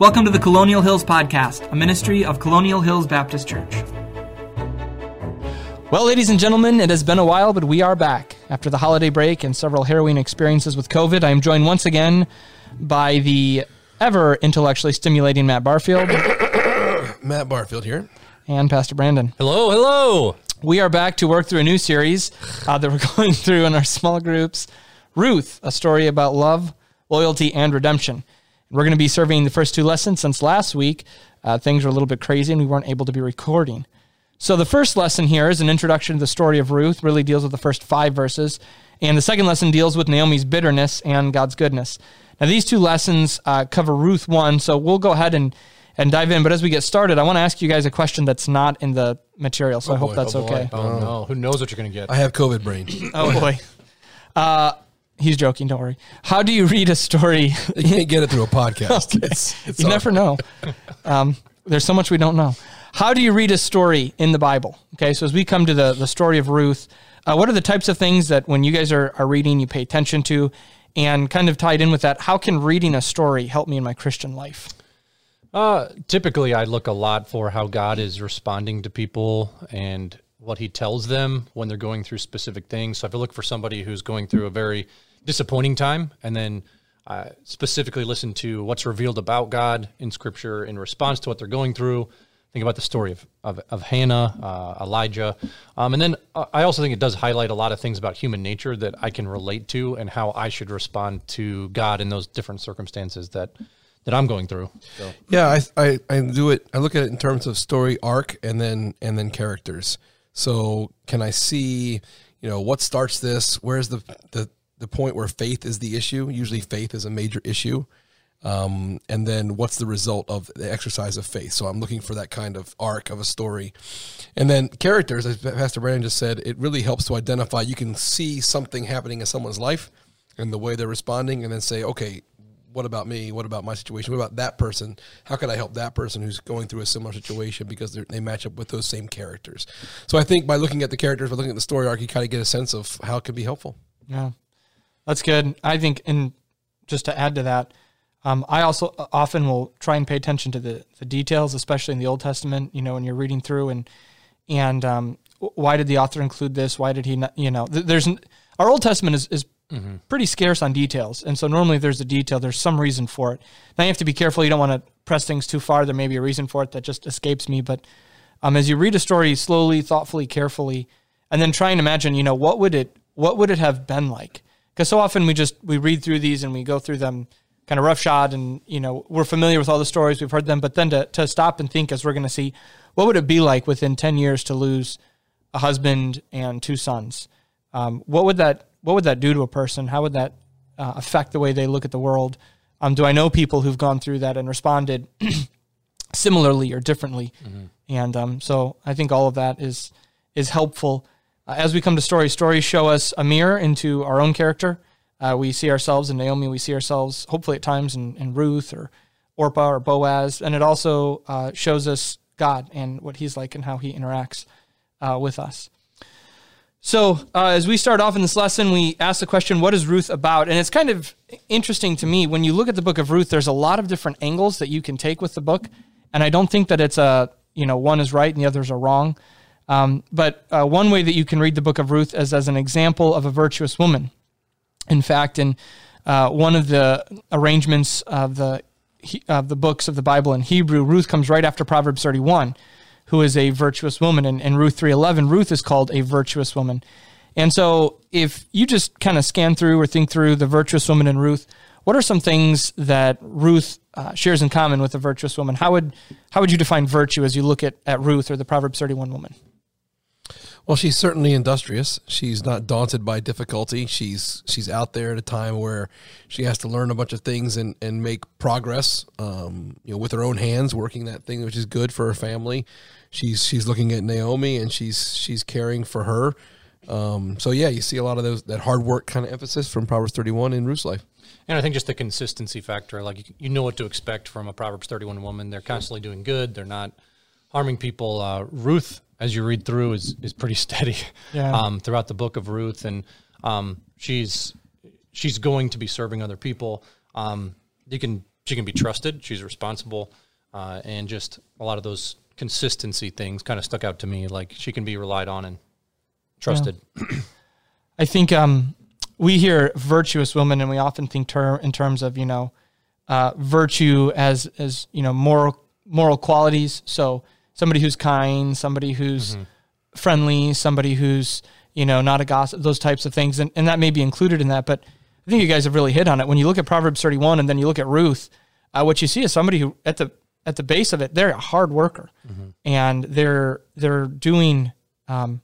Welcome to the Colonial Hills Podcast, a ministry of Colonial Hills Baptist Church. Well, ladies and gentlemen, it has been a while, but we are back. After the holiday break and several harrowing experiences with COVID, I am joined once again by the ever intellectually stimulating Matt Barfield Matt Barfield here. and Pastor Brandon. Hello, hello. We are back to work through a new series uh, that we're going through in our small groups Ruth, a story about love, loyalty, and redemption. We're going to be surveying the first two lessons since last week. Uh, things were a little bit crazy and we weren't able to be recording. So the first lesson here is an introduction to the story of Ruth, really deals with the first five verses. And the second lesson deals with Naomi's bitterness and God's goodness. Now, these two lessons uh, cover Ruth 1, so we'll go ahead and, and dive in. But as we get started, I want to ask you guys a question that's not in the material, so I hope boy, that's oh boy. okay. Oh, no. Who knows what you're going to get? I have COVID brain. Oh, boy. Uh, he's joking, don't worry. How do you read a story? You can't get it through a podcast. It's, it's you hard. never know. Um, there's so much we don't know. How do you read a story in the Bible? Okay, so as we come to the, the story of Ruth, uh, what are the types of things that when you guys are, are reading, you pay attention to? And kind of tied in with that, how can reading a story help me in my Christian life? Uh, typically, I look a lot for how God is responding to people and what He tells them when they're going through specific things. So if I look for somebody who's going through a very disappointing time, and then uh, specifically listen to what's revealed about God in Scripture in response to what they're going through. Think about the story of, of, of Hannah, uh, Elijah. Um, and then uh, I also think it does highlight a lot of things about human nature that I can relate to and how I should respond to God in those different circumstances that, that I'm going through. So. Yeah, I, I I do it. I look at it in terms of story arc and then and then characters. So can I see, you know, what starts this? Where's the the the point where faith is the issue? Usually, faith is a major issue. Um, and then what's the result of the exercise of faith? So I'm looking for that kind of arc of a story. And then characters, as Pastor Brandon just said, it really helps to identify. You can see something happening in someone's life and the way they're responding, and then say, okay, what about me? What about my situation? What about that person? How could I help that person who's going through a similar situation because they match up with those same characters? So I think by looking at the characters, by looking at the story arc, you kind of get a sense of how it can be helpful. Yeah, that's good. I think, and just to add to that, um, I also often will try and pay attention to the, the details, especially in the Old Testament. You know, when you're reading through and and um, why did the author include this? Why did he not? You know, there's our Old Testament is is pretty scarce on details, and so normally there's a detail, there's some reason for it. Now you have to be careful. You don't want to press things too far. There may be a reason for it that just escapes me, but um, as you read a story slowly, thoughtfully, carefully, and then try and imagine, you know, what would it what would it have been like? Because so often we just we read through these and we go through them kind of roughshod, and you know we're familiar with all the stories, we've heard them, but then to to stop and think, as we're going to see, what would it be like within ten years to lose a husband and two sons? Um, what would that what would that do to a person? How would that uh, affect the way they look at the world? Um, do I know people who've gone through that and responded similarly or differently? And um, so I think all of that is is helpful. Uh, as we come to stories, stories show us a mirror into our own character. Uh, we see ourselves in Naomi. We see ourselves, hopefully, at times in, in Ruth or Orpah or Boaz, and it also uh, shows us God and what He's like and how He interacts uh, with us. So, uh, as we start off in this lesson, we ask the question, What is Ruth about? And it's kind of interesting to me. When you look at the book of Ruth, there's a lot of different angles that you can take with the book. And I don't think that it's a, you know, one is right and the others are wrong. Um, but uh, one way that you can read the book of Ruth is as an example of a virtuous woman. In fact, in uh, one of the arrangements of the of the books of the Bible in Hebrew, Ruth comes right after Proverbs 31, who is a virtuous woman, and in Ruth 3:11, Ruth is called a virtuous woman. And so, if you just kind of scan through or think through the virtuous woman in Ruth, what are some things that Ruth uh, shares in common with a virtuous woman? How would how would you define virtue as you look at, at Ruth or the Proverbs 31 woman? Well, she's certainly industrious. She's not daunted by difficulty. She's she's out there at a time where she has to learn a bunch of things and, and make progress. Um, you know, with her own hands, working that thing, which is good for her family. She's she's looking at Naomi and she's she's caring for her. Um, so yeah, you see a lot of those that hard work kind of emphasis from Proverbs thirty one in Ruth's life. And I think just the consistency factor, like you, you know what to expect from a Proverbs 31 woman. They're constantly doing good. They're not harming people. Uh, Ruth, as you read through, is is pretty steady Yeah. um, throughout the book of Ruth, and um, she's she's going to be serving other people. Um, you can she can be trusted. She's responsible, uh, and just a lot of those consistency things kind of stuck out to me. Like she can be relied on and trusted. I think um, we hear virtuous woman, and we often think ter- in terms of you know uh, virtue as as you know moral moral qualities. So somebody who's kind, somebody who's friendly, somebody who's you know not a gossip, those types of things, and and that may be included in that. But I think you guys have really hit on it. When you look at Proverbs thirty one, and then you look at Ruth, uh, what you see is somebody who at the at the base of it, they're a hard worker, and they're they're doing. Um,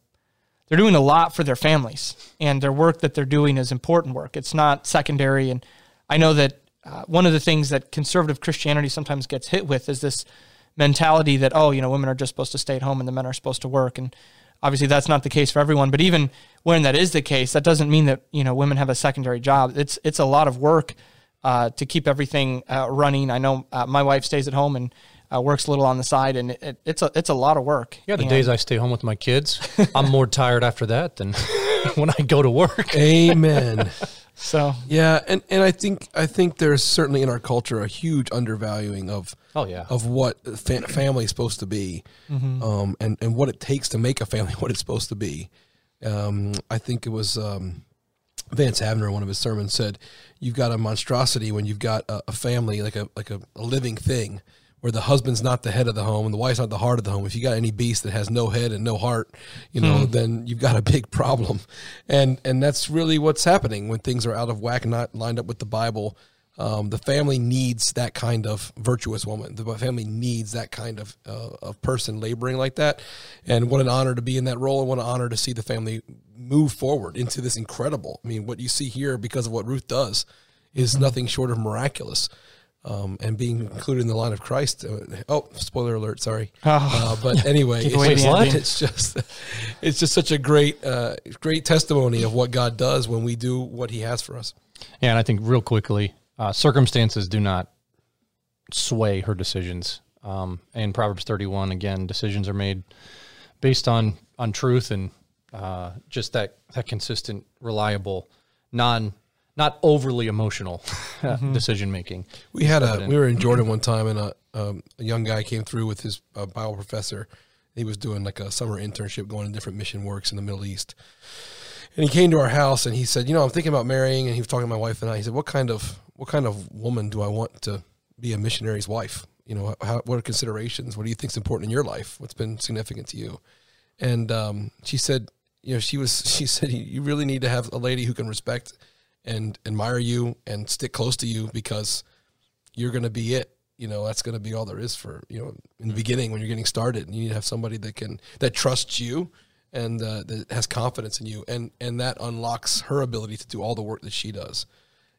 they're doing a lot for their families and their work that they're doing is important work it's not secondary and i know that uh, one of the things that conservative christianity sometimes gets hit with is this mentality that oh you know women are just supposed to stay at home and the men are supposed to work and obviously that's not the case for everyone but even when that is the case that doesn't mean that you know women have a secondary job it's it's a lot of work uh, to keep everything uh, running i know uh, my wife stays at home and uh, works a little on the side and it, it's a it's a lot of work Yeah, the And- days I stay home with my kids, I'm more tired after that than when I go to work. Amen. So Yeah, and, and I think I think there's certainly in our culture a huge undervaluing of Oh, yeah. of what fa- family is supposed to be, um, and and what it takes to make a family what it's supposed to be. Um, I think it was um, Vance Havner, one of his sermons said, "You've got a monstrosity when you've got a, a family like a like a, a living thing." Where the husband's not the head of the home and the wife's not the heart of the home. If you got any beast that has no head and no heart, you know, then you've got a big problem. And and that's really what's happening when things are out of whack and not lined up with the Bible. Um, the family needs that kind of virtuous woman. The family needs that kind of uh, of person laboring like that. And what an honor to be in that role, and what an honor to see the family move forward into this incredible. I mean, what you see here because of what Ruth does is nothing short of miraculous. Um, and being included in the line of Christ. Uh, oh, spoiler alert! Sorry, uh, but anyway, it's just, it's just it's just such a great uh, great testimony of what God does when we do what He has for us. Yeah, and I think real quickly, uh, circumstances do not sway her decisions. Um, and Proverbs 31, again, decisions are made based on on truth and uh, just that that consistent, reliable, non not overly emotional decision making. We had a we were in Jordan one time, and a, um, a young guy came through with his uh, Bible professor. He was doing like a summer internship, going to different mission works in the Middle East. And he came to our house, and he said, "You know, I'm thinking about marrying." And he was talking to my wife and I. He said, "What kind of what kind of woman do I want to be a missionary's wife? You know, how, what are considerations? What do you think's important in your life? What's been significant to you?" And um, she said, "You know, she was. She said you really need to have a lady who can respect." And admire you and stick close to you because you're going to be it. You know, that's going to be all there is for, you know, in the beginning when you're getting started. and You need to have somebody that can, that trusts you and uh, that has confidence in you. And, and that unlocks her ability to do all the work that she does.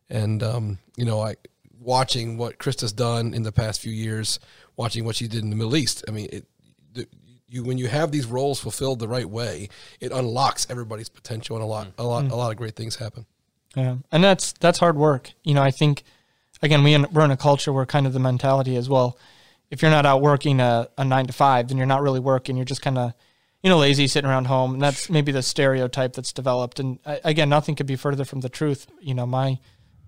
And, um, you know, I, watching what Krista's done in the past few years, watching what she did in the Middle East, I mean, it, the, you, when you have these roles fulfilled the right way, it unlocks everybody's potential and a lot, a lot, a lot of great things happen. Yeah, and that's that's hard work. You know, I think again we in, we're in a culture where kind of the mentality is well, if you're not out working a, a nine to five, then you're not really working. You're just kind of you know lazy sitting around home, and that's maybe the stereotype that's developed. And I, again, nothing could be further from the truth. You know, my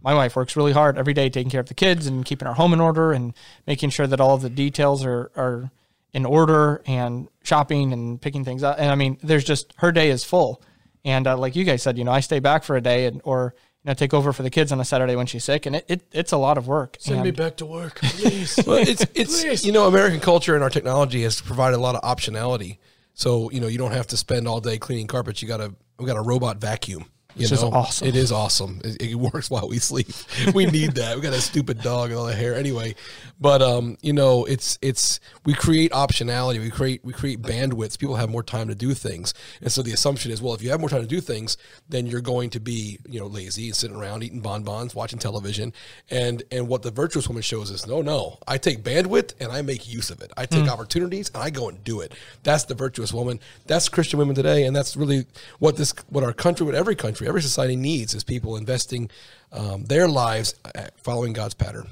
my wife works really hard every day taking care of the kids and keeping our home in order and making sure that all the details are are in order and shopping and picking things up. And I mean, there's just her day is full. And uh, like you guys said, you know, I stay back for a day and or you know take over for the kids on a Saturday when she's sick, and it, it it's a lot of work. Send and- me back to work, please. well, it's it's you know American culture and our technology has provided a lot of optionality. So you know you don't have to spend all day cleaning carpets. You got a we got a robot vacuum. You Which know, is awesome. It is awesome. It, it works while we sleep. We need that. We got a stupid dog and all the hair anyway. But um, you know, it's it's we create optionality. We create we create bandwidths. People have more time to do things, and so the assumption is, well, if you have more time to do things, then you're going to be you know lazy and sitting around eating bonbons, watching television, and and what the virtuous woman shows is, no, no, I take bandwidth and I make use of it. I take opportunities and I go and do it. That's the virtuous woman. That's Christian women today, and that's really what this what our country, what every country, every society needs is people investing um, their lives uh, following God's pattern.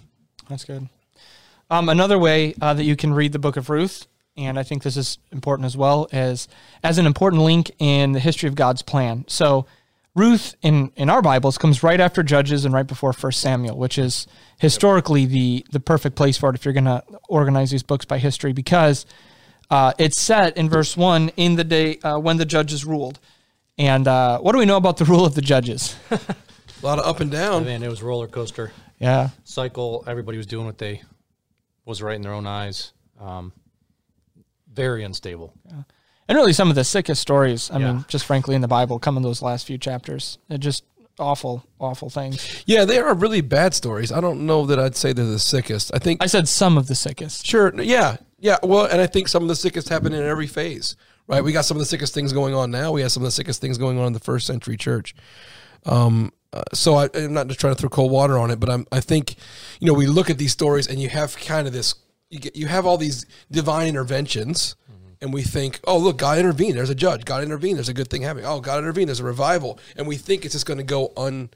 That's good. Um, another way uh, that you can read the book of Ruth, and I think this is important as well, is as an important link in the history of God's plan. So, Ruth in in our Bibles comes right after Judges and right before First Samuel, which is historically the the perfect place for it if you're going to organize these books by history because uh, it's set in verse one in the day uh, when the judges ruled. And uh, what do we know about the rule of the judges? A lot of up and down. Man, it was roller coaster yeah, cycle. Everybody was doing what they was right in their own eyes. Um, very unstable. Yeah. and really some of the sickest stories. I Yeah. mean, just frankly, in the Bible, come in those last few chapters. They're just awful, awful things. Yeah, they are really bad stories. I don't know that I'd say they're the sickest. I think I said some of the sickest. Sure. Yeah. Yeah. Well, and I think some of the sickest happen in every phase, right? We got some of the sickest things going on now. We have some of the sickest things going on in the first century church. Um, uh, so I, I'm not just trying to throw cold water on it, but I'm, I think, you know, we look at these stories and you have kind of this, you get, you have all these divine interventions and we think, oh, look, God intervened. There's a judge. God intervened. There's a good thing happening. Oh, God intervened. There's a revival. And we think it's just going to go un,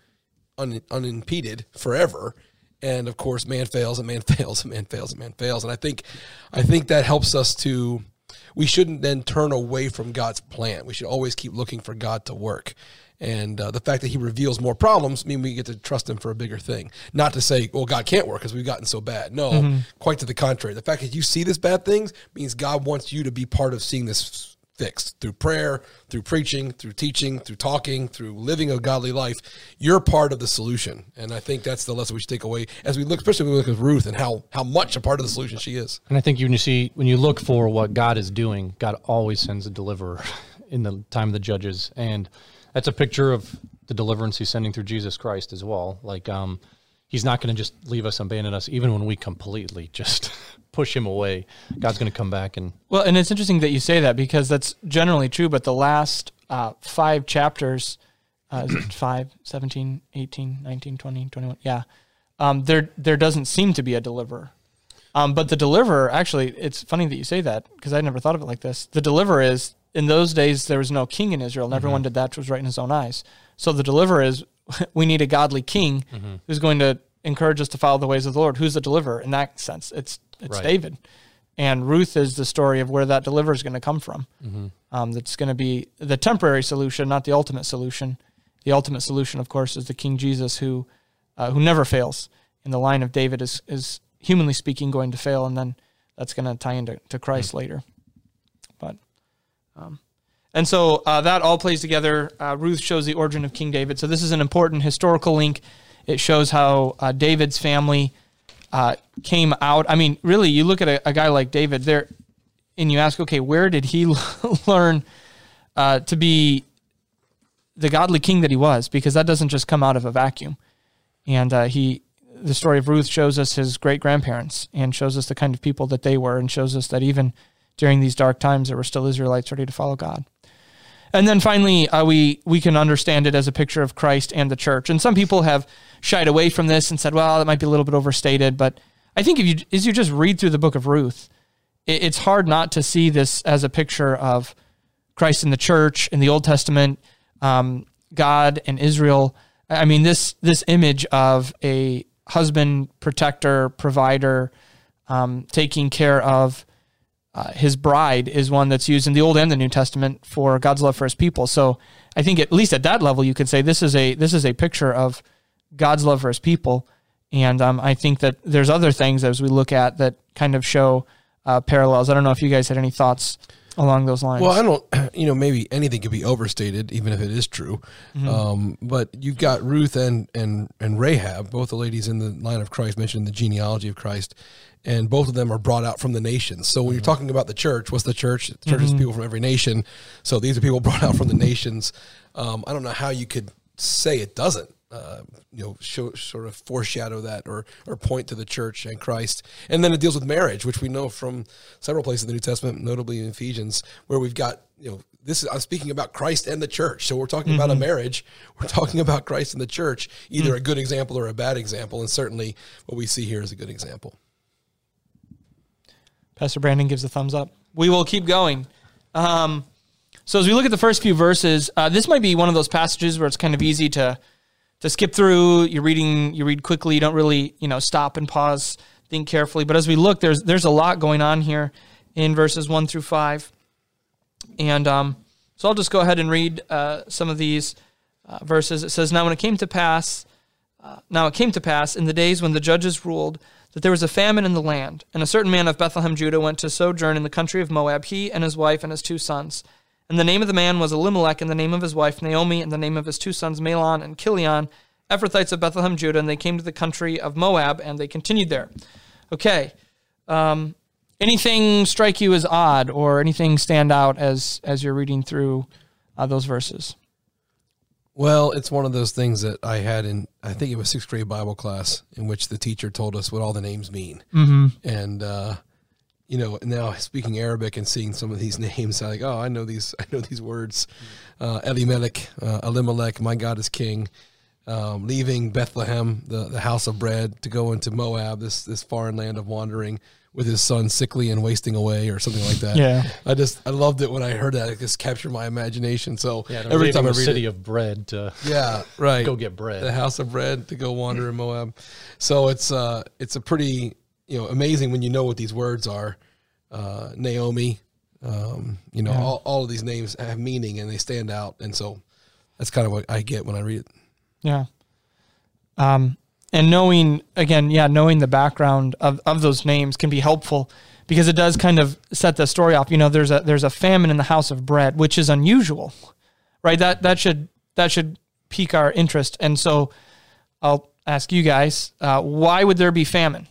un, unimpeded forever. And of course, man fails and man fails and man fails and man fails. And I think, I think that helps us to. We shouldn't then turn away from God's plan. We should always keep looking for God to work. And uh, the fact that He reveals more problems mean we get to trust Him for a bigger thing. Not to say, well, God can't work because we've gotten so bad. No, quite to the contrary. The fact that you see this bad things means God wants you to be part of seeing this fixed through prayer, through preaching, through teaching, through talking, through living a godly life. You're part of the solution, and I think that's the lesson we should take away as we look, especially when we look at Ruth and how how much a part of the solution she is. And I think when you see when you look for what God is doing, God always sends a deliverer in the time of the judges, and that's a picture of the deliverance He's sending through Jesus Christ as well. Like, um, He's not going to just leave us, abandon us, even when we completely just push Him away. God's going to come back and Well, and it's interesting that you say that because that's generally true, but the last uh, five chapters, uh, is it 5, 17, 18, 19, 20, 21? Yeah. Um, there, there doesn't seem to be a deliverer. Um, but the deliverer, actually, it's funny that you say that because I never thought of it like this. The deliverer is, in those days, there was no king in Israel, and everyone did that which was right in his own eyes. So the deliverer is, we need a godly king who's going to encourage us to follow the ways of the Lord. Who's the deliverer in that sense? It's, it's Right. David. And Ruth is the story of where that deliverer is going to come from. Um, that's going to be the temporary solution, not the ultimate solution. The ultimate solution, of course, is the King Jesus, who uh, who never fails. And the line of David is is humanly speaking going to fail, and then that's going to tie into to Christ later. But um, and so uh, that all plays together. Uh, Ruth shows the origin of King David. So this is an important historical link. It shows how uh, David's family uh, came out. I mean, really, you look at a, a guy like David there, and you ask, okay, where did he learn uh, to be the godly king that he was? Because that doesn't just come out of a vacuum. And uh, he, the story of Ruth shows us his great grandparents and shows us the kind of people that they were, and shows us that even during these dark times, there were still Israelites ready to follow God. And then finally, uh, we we can understand it as a picture of Christ and the church. And some people have shied away from this and said, "Well, that might be a little bit overstated." But I think if you as you just read through the book of Ruth, it, it's hard not to see this as a picture of Christ and the church in the Old Testament, um, God and Israel. I mean this this image of a husband, protector, provider, um, taking care of uh, his bride is one that's used in the Old and the New Testament for God's love for His people. So I think at least at that level, you could say this is a this is a picture of God's love for His people. And um, I think that there's other things as we look at that kind of show uh, parallels. I don't know if you guys had any thoughts along those lines. Well, I don't, you know, maybe anything could be overstated, even if it is true. Um, but you've got Ruth and, and, and Rahab, both the ladies in the line of Christ mentioned in the genealogy of Christ, and both of them are brought out from the nations. So when you're talking about the church, what's the church? The church is people from every nation. So these are people brought out from the nations. Um, I don't know how you could say it doesn't. Uh, you know, show, sort of foreshadow that or or point to the church and Christ, and then it deals with marriage, which we know from several places in the New Testament, notably in Ephesians, where we've got you know this is I'm speaking about Christ and the church. So we're talking about a marriage. We're talking about Christ and the church, either a good example or a bad example, and certainly what we see here is a good example. Pastor Brandon gives a thumbs up. We will keep going. Um, so as we look at the first few verses, uh, this might be one of those passages where it's kind of easy to to skip through. You're reading, you read quickly. You don't really, you know, stop and pause, think carefully. But as we look, there's there's a lot going on here in verses one through five, and um, so I'll just go ahead and read uh, some of these. uh, verses. It says, "Now when it came to pass, uh, now it came to pass in the days when the judges ruled that there was a famine in the land, and a certain man of Bethlehem, Judah, went to sojourn in the country of Moab, he and his wife and his two sons. And the name of the man was Elimelech, and the name of his wife Naomi, and the name of his two sons Mahlon and Chilion, Ephrathites of Bethlehem, Judah, and they came to the country of Moab, and they continued there." Okay. Um, anything strike you as odd, or anything stand out as as you're reading through uh, those verses? Well, it's one of those things that I had in, I think it was sixth grade Bible class, in which the teacher told us what all the names mean. Mm-hmm. And, uh, you know, now speaking Arabic and seeing some of these names, I'm like, oh, I know these, I know these words. Uh, Elimelech, uh, Elimelech, my God is king. Um, leaving Bethlehem, the, the house of bread, to go into Moab, this this foreign land of wandering with his son sickly and wasting away or something like that. Yeah. I just I loved it when I heard that. It just captured my imagination. So Yeah, every time I a read city it, of bread to yeah, right. go get bread. the house of bread to go wander in Moab. So it's uh it's a pretty you know amazing when you know what these words are. Uh, Naomi, um, you know, all, all of these names have meaning and they stand out, and so that's kind of what I get when I read it. Yeah. Um, and knowing again, yeah, knowing the background of, of those names can be helpful because it does kind of set the story off. You know, there's a there's a famine in the house of bread, which is unusual, right? That that should that should pique our interest. And so, I'll ask you guys, uh, why would there be famine?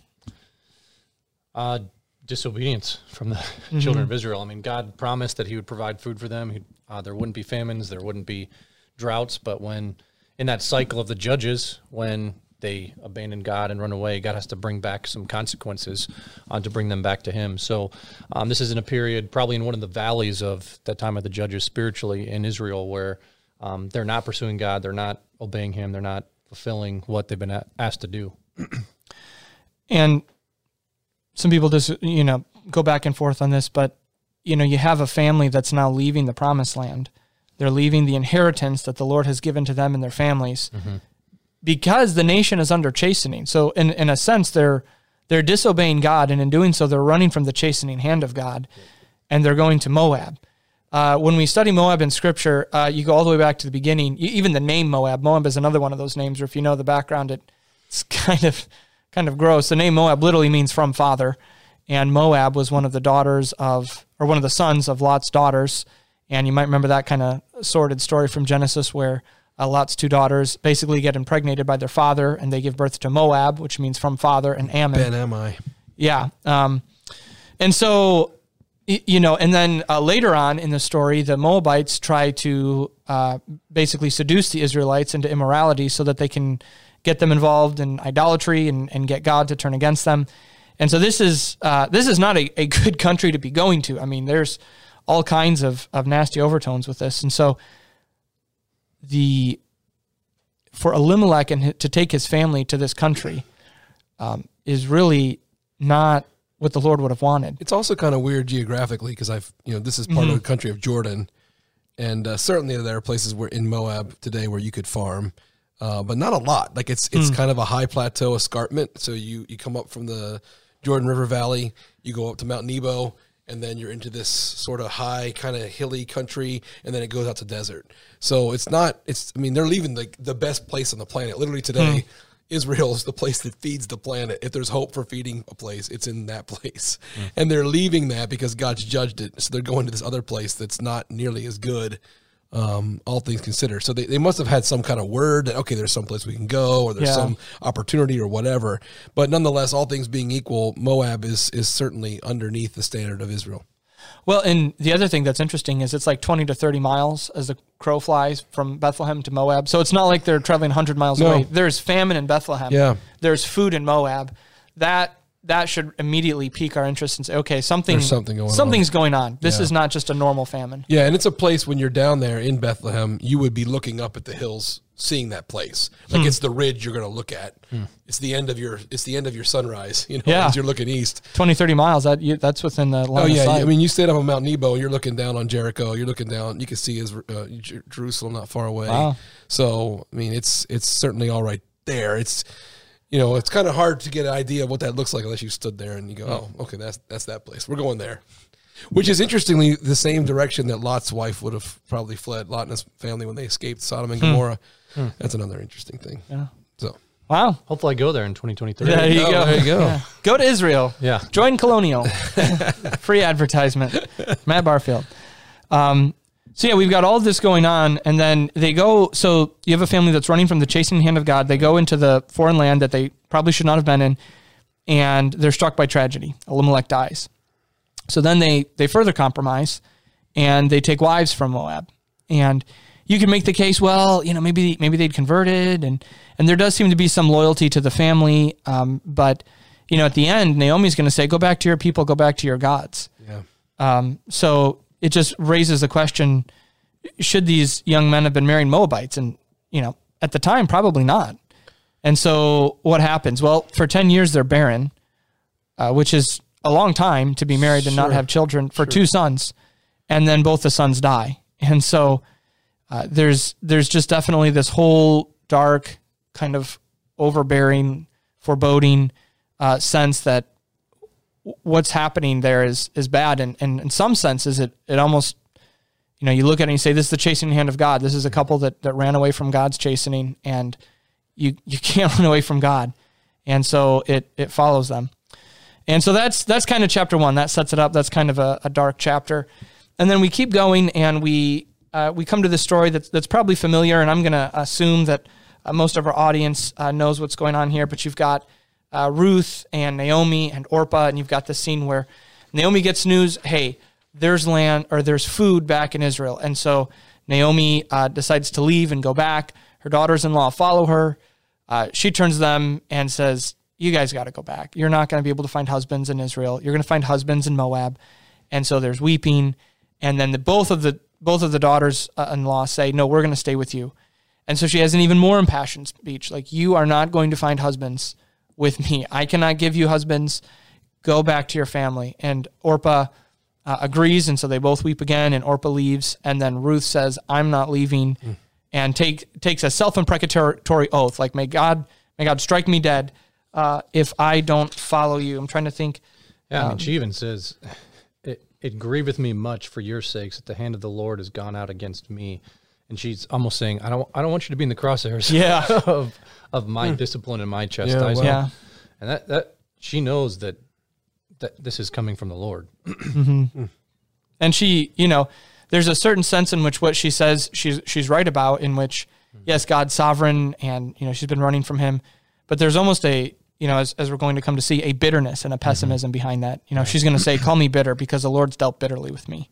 Uh, disobedience from the children of Israel. I mean, God promised that He would provide food for them. He, uh, there wouldn't be famines, there wouldn't be droughts. But when in that cycle of the judges, when they abandon God and run away, God has to bring back some consequences uh, to bring them back to Him. So um, this is in a period, probably in one of the valleys of that time of the judges spiritually in Israel, where um, they're not pursuing God, they're not obeying Him, they're not fulfilling what they've been a- asked to do. and some people just you know go back and forth on this but you know you have a family that's now leaving the promised land they're leaving the inheritance that the lord has given to them and their families because the nation is under chastening so in, in a sense they're they're disobeying god and in doing so they're running from the chastening hand of god and they're going to moab uh, when we study Moab in Scripture, uh, you go all the way back to the beginning. Even the name Moab, Moab is another one of those names. Or if you know the background, it, it's kind of kind of gross. The name Moab literally means from father, and Moab was one of the daughters of, or one of the sons of Lot's daughters. And you might remember that kind of sordid story from Genesis where uh, Lot's two daughters basically get impregnated by their father, and they give birth to Moab, which means from father, and Ammon. Ben-ammi? Yeah. Um, and so, you know, and then uh, later on in the story, the Moabites try to uh, basically seduce the Israelites into immorality so that they can get them involved in idolatry and, and get God to turn against them. And so this is uh, this is not a, a good country to be going to. I mean, there's all kinds of, of nasty overtones with this. And so the for Elimelech and to take his family to this country um, is really not what the Lord would have wanted. It's also kind of weird geographically because I've you know this is part of the country of Jordan, and uh, certainly there are places where in Moab today where you could farm, uh, but not a lot. Like it's it's hmm. kind of a high plateau escarpment. So you you come up from the Jordan River Valley, you go up to Mount Nebo, and then you're into this sort of high kind of hilly country, and then it goes out to desert. So it's not. It's I mean they're leaving the the best place on the planet. Literally today. Hmm. Israel is the place that feeds the planet. If there's hope for feeding a place, it's in that place. Hmm. And they're leaving that because God's judged it. So they're going to this other place that's not nearly as good, um, all things considered. So they, they must have had some kind of word that, okay, there's some place we can go or there's Yeah. some opportunity or whatever. But nonetheless, all things being equal, Moab is, is certainly underneath the standard of Israel. Well, and the other thing that's interesting is it's like 20 to 30 miles as the crow flies from Bethlehem to Moab. So it's not like they're traveling 100 miles No. away. There's famine in Bethlehem. Yeah. There's food in Moab. That that should immediately pique our interest and say, okay, something There's something going on. something's going on. This Yeah. is not just a normal famine. Yeah, and it's a place when you're down there in Bethlehem, you would be looking up at the hills, seeing that place. Like it's the ridge you're going to look at. It's the end of your it's the end of your sunrise, you know, Yeah. as you're looking east. 20, 30 miles, that you, that's within the line Oh of yeah. I mean you stayed up on Mount Nebo, you're looking down on Jericho, you're looking down, you can see is uh, Jerusalem not far away. Wow. So, I mean, it's it's certainly all right there. It's you know, it's kind of hard to get an idea of what that looks like unless you stood there and you go, mm. "Oh, okay, that's that's that place. We're going there." Which is interestingly the same direction that Lot's wife would have probably fled. Lot and his family when they escaped Sodom and hmm. Gomorrah. Hmm. That's another interesting thing. Yeah. So Wow. Hopefully, I go there in 2023. There you go. there you go. Yeah. Go to Israel. Yeah. Join Colonial. Free advertisement. Matt Barfield. Um, so yeah, we've got all this going on, and then they go. So you have a family that's running from the chasing hand of God. They go into the foreign land that they probably should not have been in, and they're struck by tragedy. Elimelech dies. So then they they further compromise, and they take wives from Moab, and you can make the case. Well, you know, maybe maybe they'd converted, and and there does seem to be some loyalty to the family, um, but you know, at the end, Naomi's going to say, "Go back to your people, go back to your gods." yeah. Um, so it just raises the question: Should these young men have been marrying Moabites? And you know, at the time, probably not. And so, what happens? Well, for ten years, they're barren, uh, which is a long time to be married and not have children for two sons, and then both the sons die. And so, uh, there's there's just definitely this whole dark kind of overbearing, foreboding uh, sense that what's happening there is is bad. And, and in some senses it it almost you know you look at it and you say this is the chastening hand of God. This is a couple that that ran away from God's chastening and you you can't run away from God. And so it it follows them. And so that's that's kind of chapter one. That sets it up. That's kind of a, a dark chapter. And then we keep going and we uh, we come to this story that's that's probably familiar. And I'm going to assume that uh, most of our audience uh, knows what's going on here but you've got uh, Ruth and Naomi and Orpah, and you've got this scene where Naomi gets news, hey, there's land or there's food back in Israel, and so Naomi uh, decides to leave and go back. Her daughters-in-law follow her. Uh, she turns them and says, "You guys got to go back. You're not going to be able to find husbands in Israel. You're going to find husbands in Moab." And so there's weeping, and then the, both of the both of the daughters-in-law say, "No, we're going to stay with you." And so she has an even more impassioned speech, like, "You are not going to find husbands." With me. I cannot give you husbands. Go back to your family. And Orpah uh, agrees, and so they both weep again. And Orpah leaves, and then Ruth says, "I'm not leaving," and take takes a self-imprecatory oath, like, "May God, may God strike me dead uh, if I don't follow you." I'm trying to think. Yeah, I mean, she even says, it, "It grieveth me much for your sakes that the hand of the Lord has gone out against me." And she's almost saying, "I don't, I don't want you to be in the crosshairs Yeah. of of my hmm. discipline and my well. chastisement." Yeah. And that that she knows that that this is coming from the Lord. Mm-hmm. Hmm. and she you know there's a certain sense in which what she says she's she's right about in which hmm. yes god's sovereign and you know she's been running from him but there's almost a you know as, as we're going to come to see a bitterness and a pessimism mm-hmm. behind that you know she's going to say call me bitter because the lord's dealt bitterly with me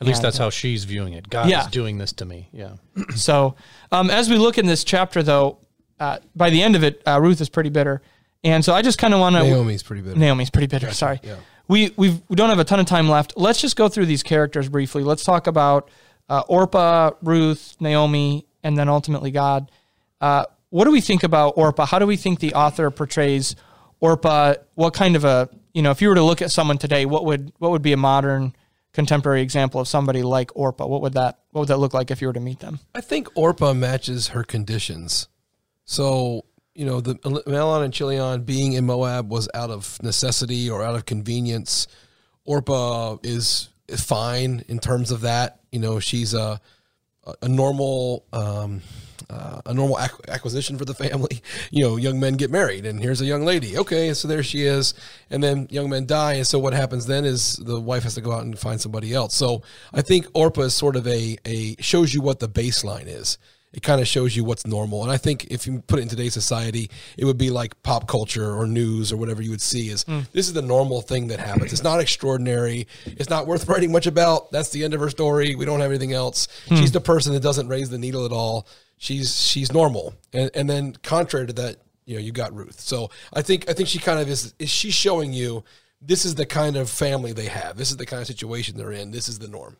At least And, that's how she's viewing it. God Yeah. is doing this to me. Yeah. so um, as we look in this chapter though uh, by the end of it uh, ruth is pretty bitter and so i just kind of want to Naomi's pretty bitter. Naomi's pretty bitter. Sorry. yeah. We we've, we don't have a ton of time left. Let's just go through these characters briefly. Let's talk about uh, Orpah, Ruth, Naomi, and then ultimately God. Uh, what do we think about Orpah? How do we think the author portrays Orpah? What kind of a you know, if you were to look at someone today, what would what would be a modern contemporary example of somebody like Orpah? What would that what would that look like if you were to meet them? I think Orpah matches her conditions. So, you know, the Mahlon and Chilion being in Moab was out of necessity or out of convenience. Orpah is fine in terms of that. You know, she's a a normal um, uh, a normal ac- acquisition for the family. You know, young men get married, and here's a young lady. Okay, so there she is, and then young men die, and so what happens then is the wife has to go out and find somebody else. So I think Orpah is sort of a a shows you what the baseline is. It kind of shows you what's normal, and I think if you put it in today's society, it would be like pop culture or news or whatever you would see. Is this is the normal thing that happens? It's not extraordinary. It's not worth writing much about. That's the end of her story. We don't have anything else. She's the person that doesn't raise the needle at all. She's she's normal, and and then contrary to that, you know, you got Ruth. So I think I think she kind of is. Is she showing you this is the kind of family they have? This is the kind of situation they're in. This is the norm.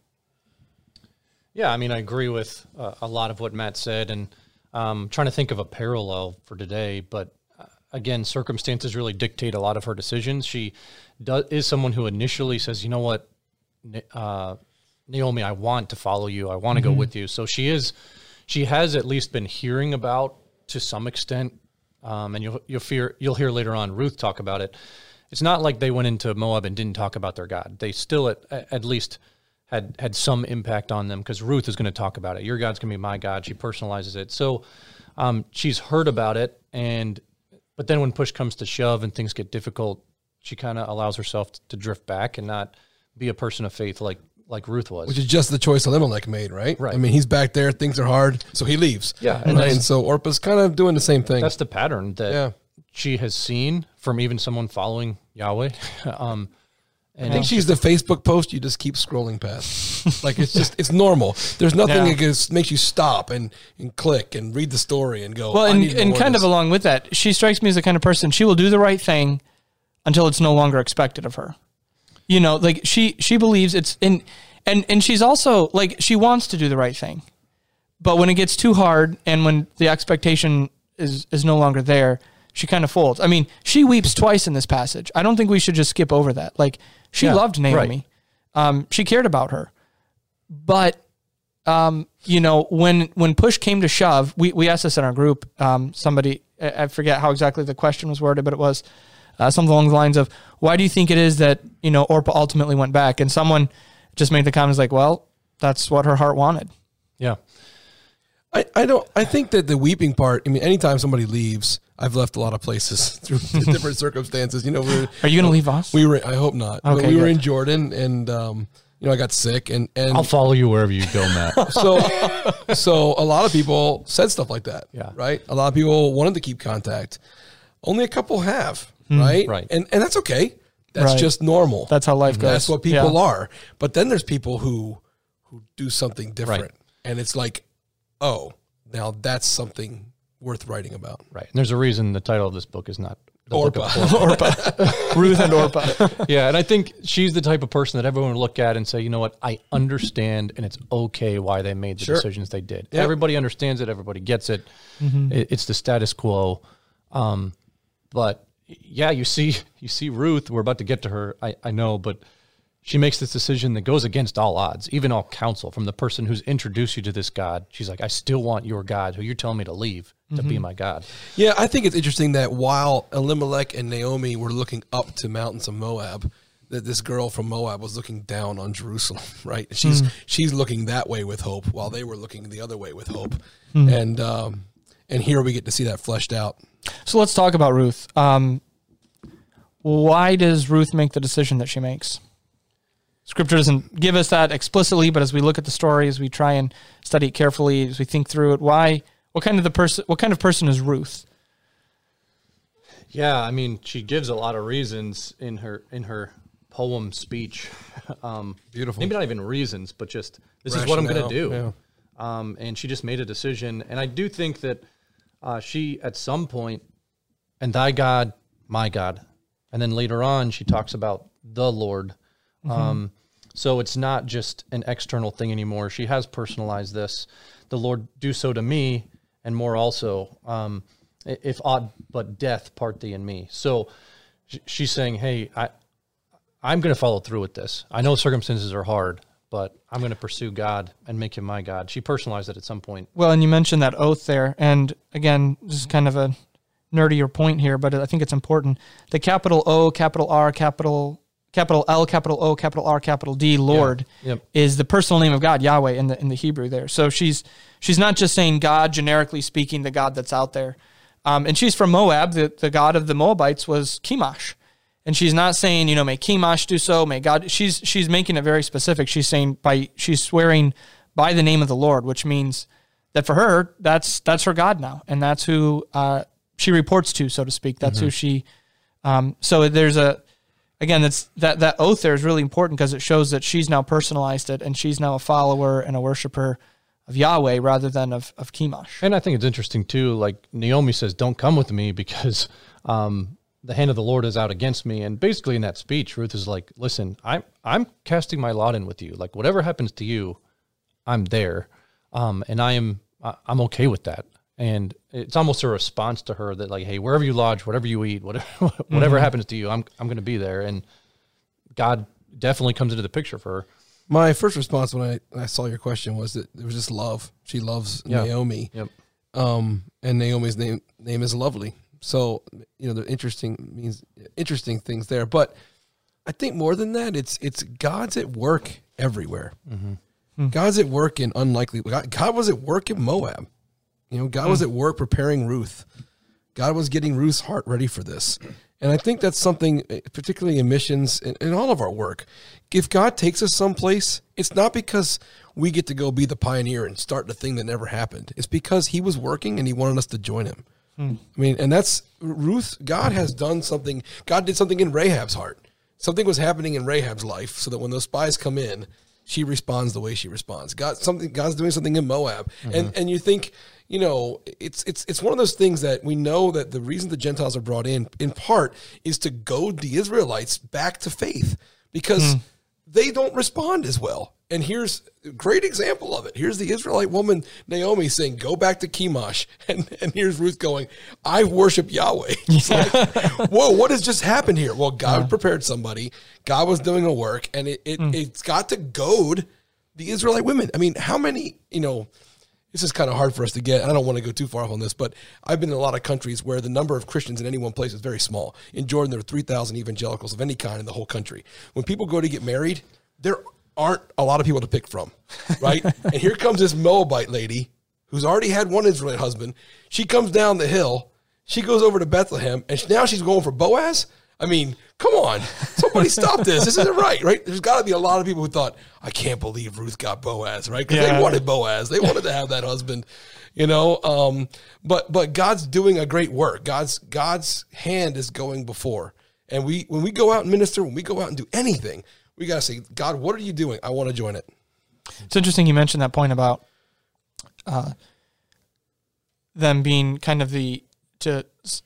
Yeah, I mean, I agree with uh, a lot of what Matt said, and um, trying to think of a parallel for today. But uh, again, circumstances really dictate a lot of her decisions. She does, is someone who initially says, "You know what, uh, Naomi, I want to follow you. I want to go with you." So she is, she has at least been hearing about to some extent, um, and you'll you'll fear you'll hear later on Ruth talk about it. it's not like they went into Moab and didn't talk about their God. They still at at least had had some impact on them because Ruth is going to talk about it. Your God's going to be my God. She personalizes it. So um, she's heard about it, and but then when push comes to shove and things get difficult, she kind of allows herself to drift back and not be a person of faith like like Ruth was. Which is just the choice Elimelech made, right? Right. I mean, he's back there, things are hard, so he leaves. Yeah, and And, that's- and so Orpah's kind of doing the same thing. That's the pattern that Yeah. she has seen from even someone following Yahweh. um, and I think she's the Facebook post you just keep scrolling past. like it's just it's normal. There's nothing Yeah. that gets, makes you stop and, and click and read the story and go. Well, I and, need and more kind of along with that, she strikes me as the kind of person she will do the right thing until it's no longer expected of her. You know, like she she believes it's in and and she's also like she wants to do the right thing. But when it gets too hard and when the expectation is is no longer there, she kind of folds. I mean, she weeps twice in this passage. I don't think we should just skip over that. Like she Yeah, loved Naomi. Um, she cared about her. But um, you know, when when push came to shove, we, we asked this in our group. Um, somebody, I forget how exactly the question was worded, but it was uh, something along the lines of, "Why do you think it is that you know Orpah ultimately went back?" And someone just made the comments like, "Well, that's what her heart wanted." yeah. I, I don't. I think that the weeping part. I mean, anytime somebody leaves, I've left a lot of places through different circumstances. You know, we were, Are you going to leave us? we were. I hope not. but Okay, we were in Jordan, and um, you know, I got sick, and and I'll follow you wherever you go, Matt. so so a lot of people said stuff like that. Yeah. Right. A lot of people wanted to keep contact. Only a couple have. Right. Right. And and that's okay. That's. Right. just normal. That's how life goes. That's what people Yeah. are. But then there's people who who do something different, Right. and it's like, oh, now that's something worth writing about. right. And there's a reason the title of this book is not of Orpah. Ruth and Orpah. yeah, and I think she's the type of person that everyone would look at and say, you know what, I understand, and it's okay why they made the Sure. decisions they did. Yep. Everybody understands it. Everybody gets it. It- It's the status quo. Um, but yeah, you see, you see Ruth. We're about to get to her. I, I know, but she makes this decision that goes against all odds, even all counsel from the person who's introduced you to this God. She's like, I still want your God, who you're telling me to leave to be mm-hmm. my God. Yeah, I think it's interesting that while Elimelech and Naomi were looking up to mountains of Moab, that this girl from Moab was looking down on Jerusalem, right? She's mm. she's looking that way with hope, while they were looking the other way with hope, mm. and um, and here we get to see that fleshed out. So let's talk about Ruth. Um, why does Ruth make the decision that she makes? Scripture doesn't give us that explicitly, but as we look at the story, as we try and study it carefully, as we think through it, why? What kind of the person? What kind of person is Ruth? Yeah, I mean, she gives a lot of reasons in her in her poem speech. Um, Beautiful. Maybe not even reasons, but just this is what I'm going to do. Rationale, Um, and she just made a decision, and I do think that uh, she at some point, and thy God, my God, and then later on she talks about the Lord. Um, so it's not just an external thing anymore. She has personalized this. The Lord do so to me, and more also. Um, if odd but death part thee and me. So she's saying, "Hey, I, I'm going to follow through with this. I know circumstances are hard, but I'm going to pursue God and make Him my God." She personalized it at some point. Well, and you mentioned that oath there, and again, this is kind of a nerdier point here, but I think it's important. The capital O, capital R, capital capital L, capital O, capital R, capital D, Lord, Yep. is the personal name of God, Yahweh, in the in the Hebrew there. So she's she's not just saying God generically speaking, the God that's out there, um, and she's from Moab. The the god of the Moabites was Chemosh. And she's not saying, you know, may Chemosh do so, may God. She's she's making it very specific. She's saying by she's swearing by the name of the Lord, which means that for her, that's that's her God now, and that's who uh, she reports to, so to speak. That's who she. Um, so there's a, again, that's that that oath there is really important because it shows that she's now personalized it, and she's now a follower and a worshiper of Yahweh rather than of of Chemosh. And I think it's interesting too. Like Naomi says, "Don't come with me because um, the hand of the Lord is out against me." And basically, in that speech, Ruth is like, "Listen, I'm I'm casting my lot in with you. Like whatever happens to you, I'm there, um, and I am I'm okay with that." And it's almost a response to her that like, "Hey, wherever you lodge, whatever you eat, whatever whatever happens to you, I'm I'm going to be there." And God definitely comes into the picture for her. My first response when I, I saw your question was that it was just love. She loves Yeah. Naomi, Yep. um, and Naomi's name name is lovely. So you know, the interesting means interesting things there. But I think more than that, it's it's God's at work everywhere. Mm-hmm. Hmm. God's at work in unlikely. God, God was at work in Moab. You know, God was hmm. at work preparing Ruth. God was getting Ruth's heart ready for this. And I think that's something, eh, particularly in missions and in all of our work. If God takes us someplace, it's not because we get to go be the pioneer and start the thing that never happened. It's because He was working and He wanted us to join Him. Hmm. I mean, and that's Ruth. God has done something. God did something in Rahab's heart. Something was happening in Rahab's life, so that when those spies come in, she responds the way she responds. God, something. God's doing something in Moab, and mm-hmm. and you think, you know, it's it's it's one of those things that we know that the reason the Gentiles are brought in, in part, is to goad the Israelites back to faith because hmm. They don't respond as well. And here's a great example of it. Here's the Israelite woman Naomi saying, "Go back to Chemosh," and and here's Ruth going, "I worship Yahweh." It's like, whoa, what has just happened here? Well, God prepared somebody. God was doing a work, and it, it hmm. it's got to goad the Israelite women. I mean, how many? You know, this is kind of hard for us to get. I don't want to go too far off on this, but I've been in a lot of countries where the number of Christians in any one place is very small. In Jordan, there are 3,000 evangelicals of any kind in the whole country. When people go to get married, there aren't a lot of people to pick from, right? and here comes this Moabite lady who's already had one Israelite husband. She comes down the hill. She goes over to Bethlehem, and now she's going for Boaz. I mean, come on, somebody stop this. This isn't right, right? There's got to be a lot of people who thought, I can't believe Ruth got Boaz, right? Because Yeah. they wanted Boaz, they wanted to have that husband, you know. Um, but but God's doing a great work. God's God's hand is going before, and we when we go out and minister, when we go out and do anything, we got to say, God, what are you doing? I want to join it. It's interesting you mentioned that point about uh, them being kind of the to s-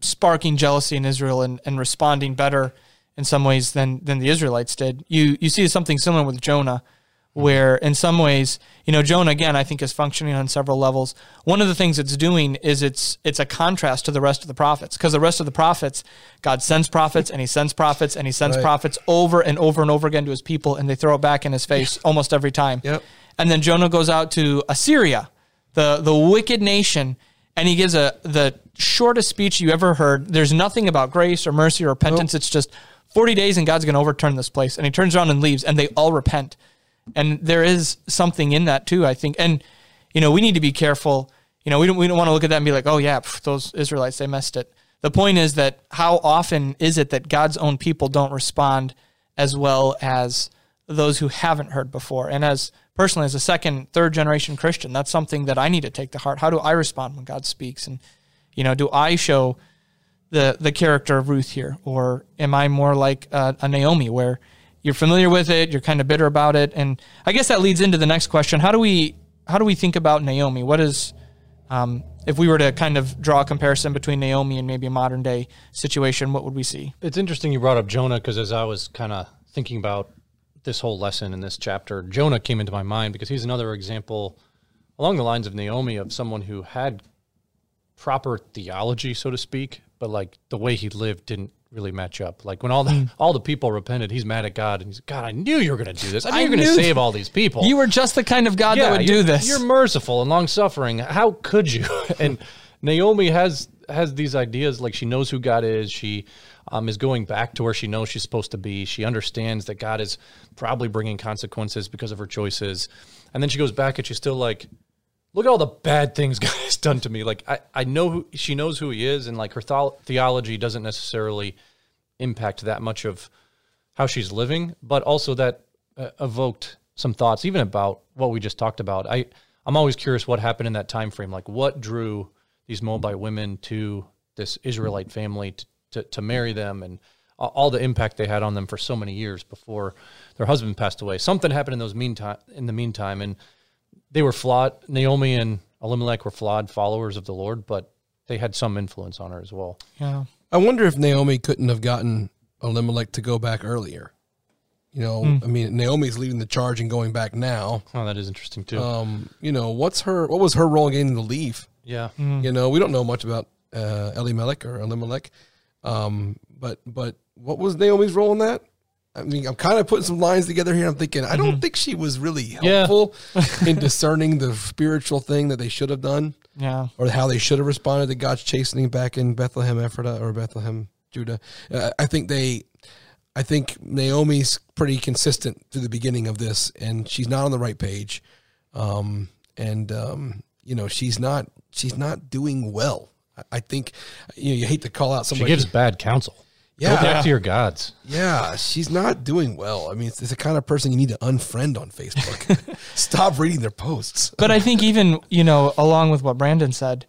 sparking jealousy in Israel and, and responding better in some ways than than the Israelites did. You you see something similar with Jonah, mm-hmm. where in some ways, you know, Jonah again I think is functioning on several levels. One of the things it's doing is it's it's a contrast to the rest of the prophets because the rest of the prophets, God sends prophets and He sends prophets and He sends Right. prophets over and over and over again to His people, and they throw it back in His face almost every time. Yep. And then Jonah goes out to Assyria, the the wicked nation, and he gives a the shortest speech you ever heard. There's nothing about grace or mercy or repentance. It's just 40 days and God's going to overturn this place. And he turns around and leaves, and they all repent. And there is something in that too, I think. And you know, we need to be careful. You know, we don't we don't want to look at that and be like, oh yeah, pff, those Israelites they messed it. The point is that how often is it that God's own people don't respond as well as those who haven't heard before? And as personally, as a second, third generation Christian, that's something that I need to take to heart. How do I respond when God speaks? And you know, do I show the the character of Ruth here, or am I more like uh, a Naomi, where you're familiar with it, you're kind of bitter about it, and I guess that leads into the next question: How do we how do we think about Naomi? What is um, if we were to kind of draw a comparison between Naomi and maybe a modern day situation, what would we see? It's interesting you brought up Jonah because as I was kind of thinking about this whole lesson in this chapter, Jonah came into my mind because he's another example along the lines of Naomi of someone who had proper theology, so to speak, but like the way he lived didn't really match up. Like when all the hmm. all the people repented, he's mad at God and he's God, I knew you were going to do this. I knew you were going to knew- save all these people. You were just the kind of God that would do this. You're merciful and long suffering. How could you? and Naomi has has these ideas like she knows who God is. She um, is going back to where she knows she's supposed to be. She understands that God is probably bringing consequences because of her choices. And then she goes back and she's still like, look at all the bad things God has done to me. Like I, I know who she knows who he is, and like her thol- theology doesn't necessarily impact that much of how she's living, but also that uh, evoked some thoughts even about what we just talked about. I I'm always curious what happened in that time frame. Like what drew these Moabite women to this Israelite family to, to, to marry them and all the impact they had on them for so many years before their husband passed away. Something happened in those meantime in the meantime and they were flawed. Naomi and Elimelech were flawed followers of the Lord, but they had some influence on her as well. yeah. I wonder if Naomi couldn't have gotten Elimelech to go back earlier. You know, I mean, Naomi's leading the charge and going back now. Oh, that is interesting too. Um, you know, what's her? What was her role in getting to leave? yeah. You know, we don't know much about uh, Elimelech or Elimelech, um, but but what was Naomi's role in that? I mean, I'm kind of putting some lines together here. I'm thinking I don't think she was really Yeah. helpful in discerning the spiritual thing that they should have done. Yeah. or how they should have responded to God's chastening back in Bethlehem Ephrathah or Bethlehem Judah. Uh, I think they, I think Naomi's pretty consistent through the beginning of this, and she's not on the right page, um, and um, you know she's not she's not doing well. I, I think you know you hate to call out somebody. She gives bad counsel. Yeah. Go back to your gods. yeah, she's not doing well. I mean, it's, it's the kind of person you need to unfriend on Facebook. Stop reading their posts. But I think even, you know, along with what Brandon said,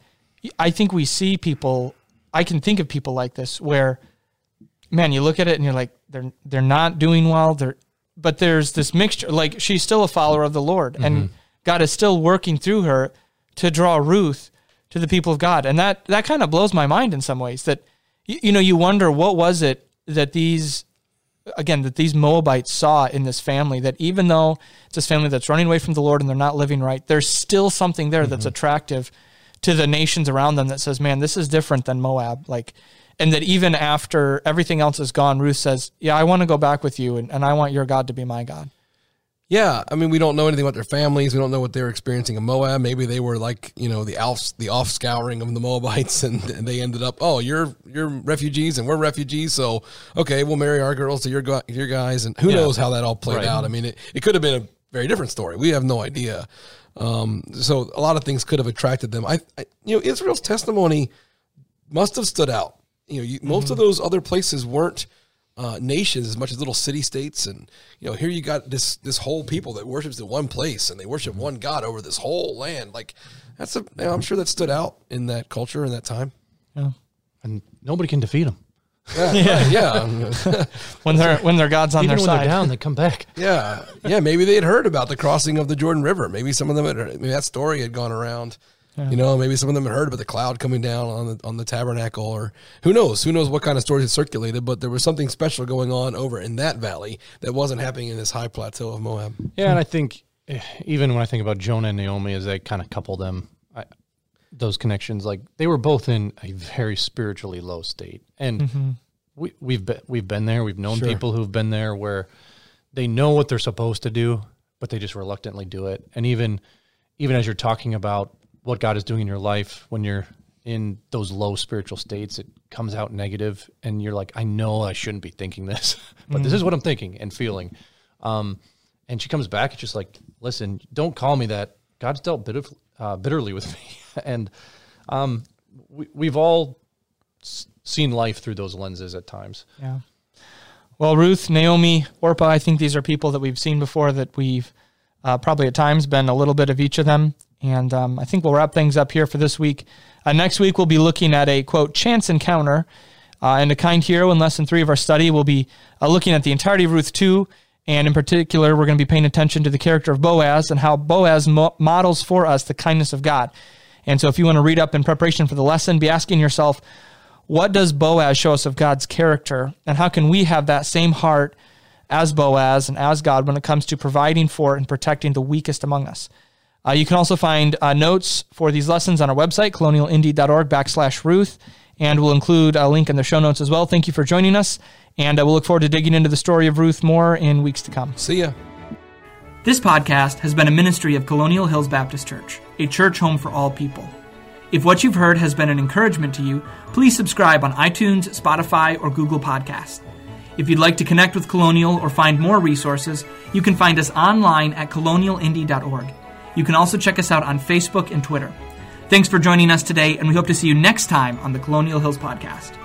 I think we see people I can think of people like this where man, you look at it and you're like they're they're not doing well, they're but there's this mixture like she's still a follower of the Lord and mm-hmm. God is still working through her to draw Ruth to the people of God. And that that kind of blows my mind in some ways that you, you know, you wonder what was it that these again that these Moabites saw in this family that even though it's this family that's running away from the Lord and they're not living right, there's still something there that's mm-hmm. attractive to the nations around them that says, "Man, this is different than Moab." Like, and that even after everything else is gone, Ruth says, "Yeah, I want to go back with you, and, and I want your God to be my God." Yeah, I mean, we don't know anything about their families. We don't know what they're experiencing in Moab. Maybe they were like, you know, the off the off scouring of the Moabites, and, and they ended up, oh, you're you're refugees and we're refugees, so okay, we'll marry our girls to your your guys, and who Yeah. knows how that all played Right. out. I mean, it, it could have been a very different story. We have no idea. Um, so a lot of things could have attracted them. I, I you know, Israel's testimony must have stood out. You know, you, most of those other places weren't uh, nations as much as little city states, and you know, here you got this this whole people that worships in one place and they worship one God over this whole land. Like that's a, you know, I'm sure that stood out in that culture in that time. Yeah, And nobody can defeat them. Yeah, yeah, yeah, When their when their God's on Even their when side. they're down, they come back. yeah, yeah. Maybe they had heard about the crossing of the Jordan River. Maybe some of them had heard, maybe that story had gone around. You know, maybe some of them had heard about the cloud coming down on the on the tabernacle, or who knows? Who knows what kind of stories had circulated? But there was something special going on over in that valley that wasn't happening in this high plateau of Moab. Yeah, and I think eh, even when I think about Jonah and Naomi, as they kind of couple them, I, those connections, like they were both in a very spiritually low state, and we we've been we've been there. We've known Sure. people who've been there where they know what they're supposed to do, but they just reluctantly do it. And even even as you're talking about what God is doing in your life, when you're in those low spiritual states, it comes out negative, and you're like, I know I shouldn't be thinking this, but this is what I'm thinking and feeling. Um, and she comes back. It's just like, listen, don't call me that. God's dealt uh, bitterly with me, and um, we, we've all s- seen life through those lenses at times. Yeah. Well, Ruth, Naomi, Orpah, I think these are people that we've seen before that we've uh, probably at times been a little bit of each of them. And um, I think we'll wrap things up here for this week. Uh, next week, we'll be looking at a quote, chance encounter. Uh, and a kind hero in lesson three of our study, we'll be uh, looking at the entirety of Ruth 2. And in particular, we're going to be paying attention to the character of Boaz and how Boaz mo- models for us the kindness of God. And so, if you want to read up in preparation for the lesson, be asking yourself, what does Boaz show us of God's character? And how can we have that same heart as Boaz and as God when it comes to providing for and protecting the weakest among us? Uh, you can also find uh, notes for these lessons on our website, colonialindy.org backslash Ruth, and we'll include a link in the show notes as well. Thank you for joining us, and uh, we'll look forward to digging into the story of Ruth more in weeks to come. See ya. This podcast has been a ministry of Colonial Hills Baptist Church, a church home for all people. If what you've heard has been an encouragement to you, please subscribe on iTunes, Spotify, or Google Podcasts. If you'd like to connect with Colonial or find more resources, you can find us online at colonialindy.org. You can also check us out on Facebook and Twitter. Thanks for joining us today, and we hope to see you next time on the Colonial Hills Podcast.